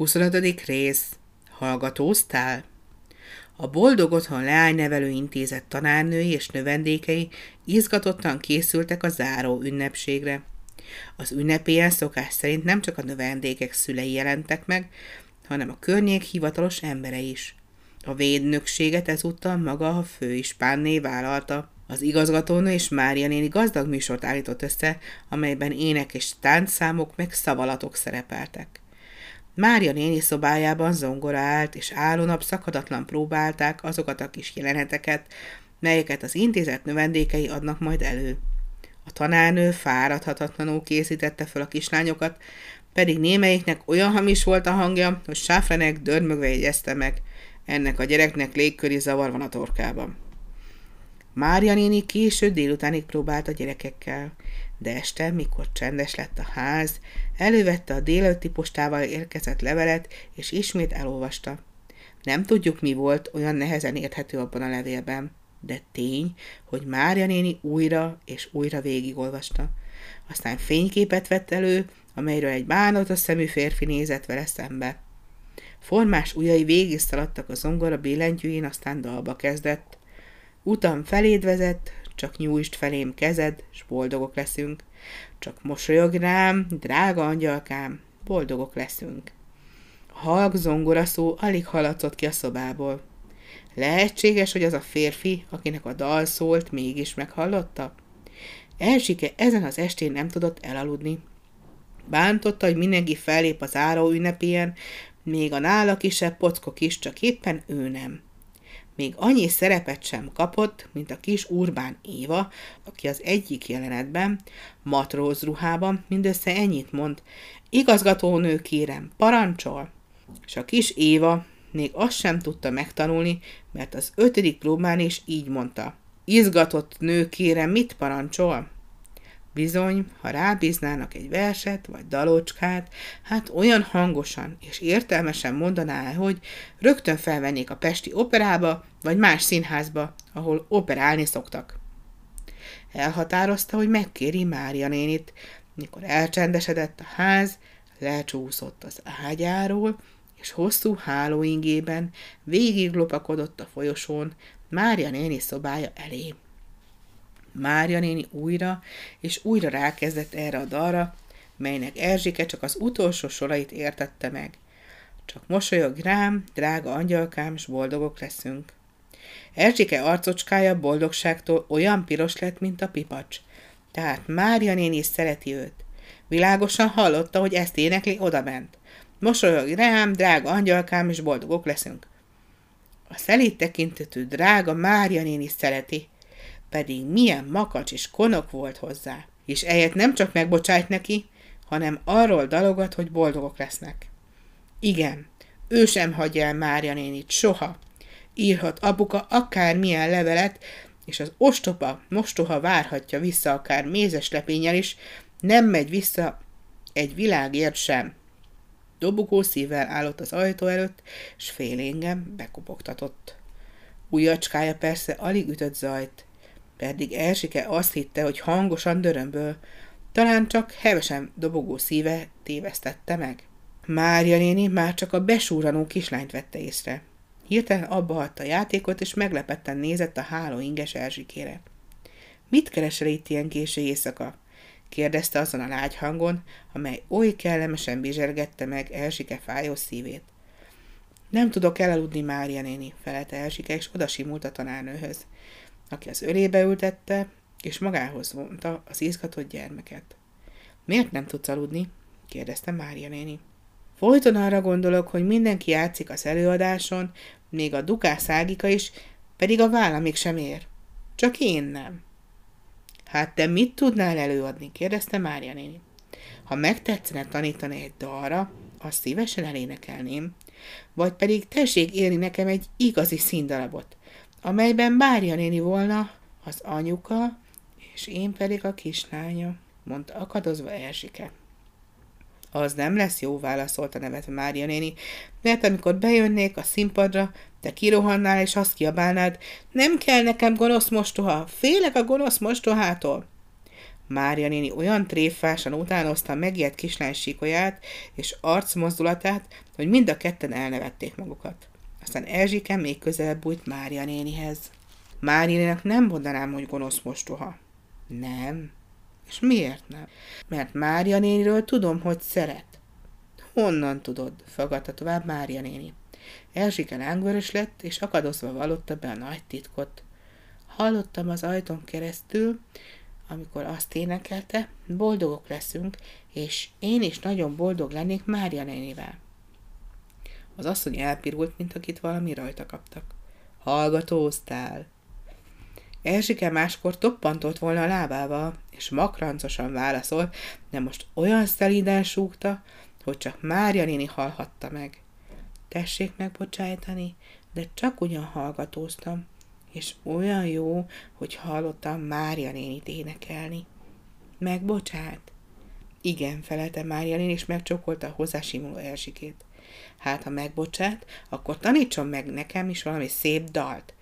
25. rész. Hallgatóztál? A Boldog Otthon Leánynevelő Intézet tanárnői és növendékei izgatottan készültek a záró ünnepségre. Az ünnepélyen szokás szerint nem csak a növendékek szülei jelentek meg, hanem a környék hivatalos embere is. A védnökséget ezúttal maga a főispánné vállalta. Az igazgatónő és Mária néni gazdag műsort állított össze, amelyben ének és táncszámok meg szavalatok szerepeltek. Mária néni szobájában zongora és állónap szakadatlan próbálták azokat a kis jeleneteket, melyeket az intézet növendékei adnak majd elő. A tanárnő fáradhatatlanul készítette fel a kislányokat, pedig némelyiknek olyan hamis volt a hangja, hogy Sáfrenek dörmögve jegyezte meg, ennek a gyereknek légköri zavar van a torkában. Mária néni késő délutánig próbált a gyerekekkel de este, mikor csendes lett a ház, elővette a délelőtti postával érkezett levelet, és ismét elolvasta. Nem tudjuk, mi volt olyan nehezen érthető abban a levélben, de tény, hogy Mária néni újra és újra végigolvasta. Aztán fényképet vett elő, amelyről egy bánatos szemű férfi nézett vele szembe. Formás ujjai végig szaladtak a zongora billentyűjén, aztán dalba kezdett. Utam feléd vezet, csak nyújtsd felém kezed, s boldogok leszünk. Csak mosolyog rám, drága angyalkám, boldogok leszünk. A halk zongora szó alig hallatszott ki a szobából. Lehetséges, hogy az a férfi, akinek a dal szólt, mégis meghallotta? Elsike ezen az estén nem tudott elaludni. Bántotta, hogy mindenki fellép az áró ünnepélyen, még a nála kisebb pockok is, csak éppen ő nem még annyi szerepet sem kapott, mint a kis Urbán Éva, aki az egyik jelenetben, matróz ruhában mindössze ennyit mond, igazgatónő kérem, parancsol. És a kis Éva még azt sem tudta megtanulni, mert az ötödik próbán is így mondta. Izgatott nő kérem, mit parancsol? Bizony, ha rábíznának egy verset vagy dalocskát, hát olyan hangosan és értelmesen mondaná, hogy rögtön felvennék a Pesti operába vagy más színházba, ahol operálni szoktak. Elhatározta, hogy megkéri Mária nénit, mikor elcsendesedett a ház, lecsúszott az ágyáról, és hosszú hálóingében végig lopakodott a folyosón Mária néni szobája elé. Mária néni újra és újra rákezdett erre a dalra, melynek Erzsike csak az utolsó sorait értette meg. Csak mosolyog rám, drága angyalkám, s boldogok leszünk. Erzsike arcocskája boldogságtól olyan piros lett, mint a pipacs. Tehát Mária néni szereti őt. Világosan hallotta, hogy ezt énekli odabent. Mosolyog rám, drága angyalkám, és boldogok leszünk. A szelít tekintetű drága Mária néni szereti, pedig milyen makacs és konok volt hozzá. És eljött nem csak megbocsájt neki, hanem arról dalogat, hogy boldogok lesznek. Igen, ő sem hagyja el Mária nénit soha. Írhat apuka akármilyen levelet, és az ostoba mostoha várhatja vissza akár mézes lepényel is, nem megy vissza egy világért sem. Dobogó szívvel állott az ajtó előtt, s féléngen bekopogtatott. Ujjacskája persze alig ütött zajt, pedig Erzsike azt hitte, hogy hangosan dörömböl, talán csak hevesen dobogó szíve tévesztette meg. Mária néni már csak a besúranó kislányt vette észre. Hirtelen abba hagyta a játékot, és meglepetten nézett a háló inges Erzsikére. Mit keresel itt ilyen késő éjszaka? kérdezte azon a lágy hangon, amely oly kellemesen bizsergette meg Erzsike fájó szívét. Nem tudok elaludni, Mária néni, felelte Erzsike, és odasimult a tanárnőhöz aki az ölébe ültette, és magához vonta az izgatott gyermeket. Miért nem tudsz aludni? kérdezte Mária néni. Folyton arra gondolok, hogy mindenki játszik az előadáson, még a dukás Ágika is, pedig a vállam még sem ér. Csak én nem. Hát te mit tudnál előadni? kérdezte Mária néni. Ha megtetszene tanítani egy dalra, azt szívesen elénekelném, vagy pedig tessék élni nekem egy igazi színdarabot amelyben Mária néni volna az anyuka, és én pedig a kislánya, mondta akadozva Erzsike. Az nem lesz jó, válaszolta nevetve Mária néni, mert amikor bejönnék a színpadra, te kirohannál és azt kiabálnád, nem kell nekem gonosz mostoha, félek a gonosz mostohától. Mária néni olyan tréfásan utánozta megijedt kislány síkolyát és arcmozdulatát, hogy mind a ketten elnevették magukat. Aztán Erzsike még közelebb bújt Mária nénihez. Máriának nem mondanám, hogy gonosz mostoha. Nem. És miért nem? Mert Mária néniről tudom, hogy szeret. Honnan tudod? fogadta tovább Mária néni. Erzsike lángvörös lett, és akadozva vallotta be a nagy titkot. Hallottam az ajtón keresztül, amikor azt énekelte, boldogok leszünk, és én is nagyon boldog lennék Mária nénivel. Az asszony elpirult, mint akit valami rajta kaptak. Hallgatóztál. Erzsike máskor toppantott volna a lábával, és makrancosan válaszol, de most olyan szelíden súgta, hogy csak Mária néni hallhatta meg. Tessék megbocsájtani, de csak ugyan hallgatóztam, és olyan jó, hogy hallottam Mária nénit énekelni. Megbocsát? Igen, felelte Mária néni, és megcsokolta a hozzásimuló Erzsikét. Hát, ha megbocsát, akkor tanítson meg nekem is valami szép dalt.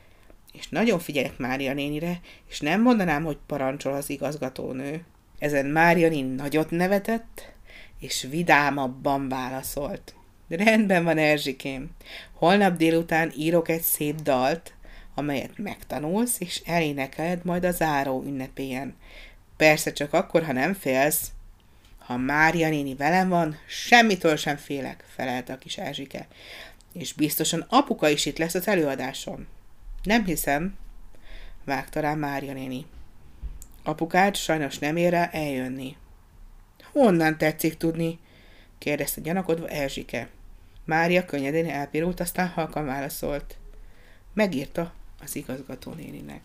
És nagyon figyelek Mária nénire, és nem mondanám, hogy parancsol az igazgatónő. Ezen Mária néni nagyot nevetett, és vidámabban válaszolt. Rendben van, Erzsikém. Holnap délután írok egy szép dalt, amelyet megtanulsz, és elénekeled majd a záró ünnepélyen. Persze csak akkor, ha nem félsz. Ha Mária néni velem van, semmitől sem félek, felelte a kis Erzsike. És biztosan apuka is itt lesz az előadáson. Nem hiszem, vágta rá Mária néni. Apukád sajnos nem ér rá eljönni. Honnan tetszik tudni? kérdezte gyanakodva Erzsike. Mária könnyedén elpirult, aztán halkan válaszolt. Megírta az igazgató néninek.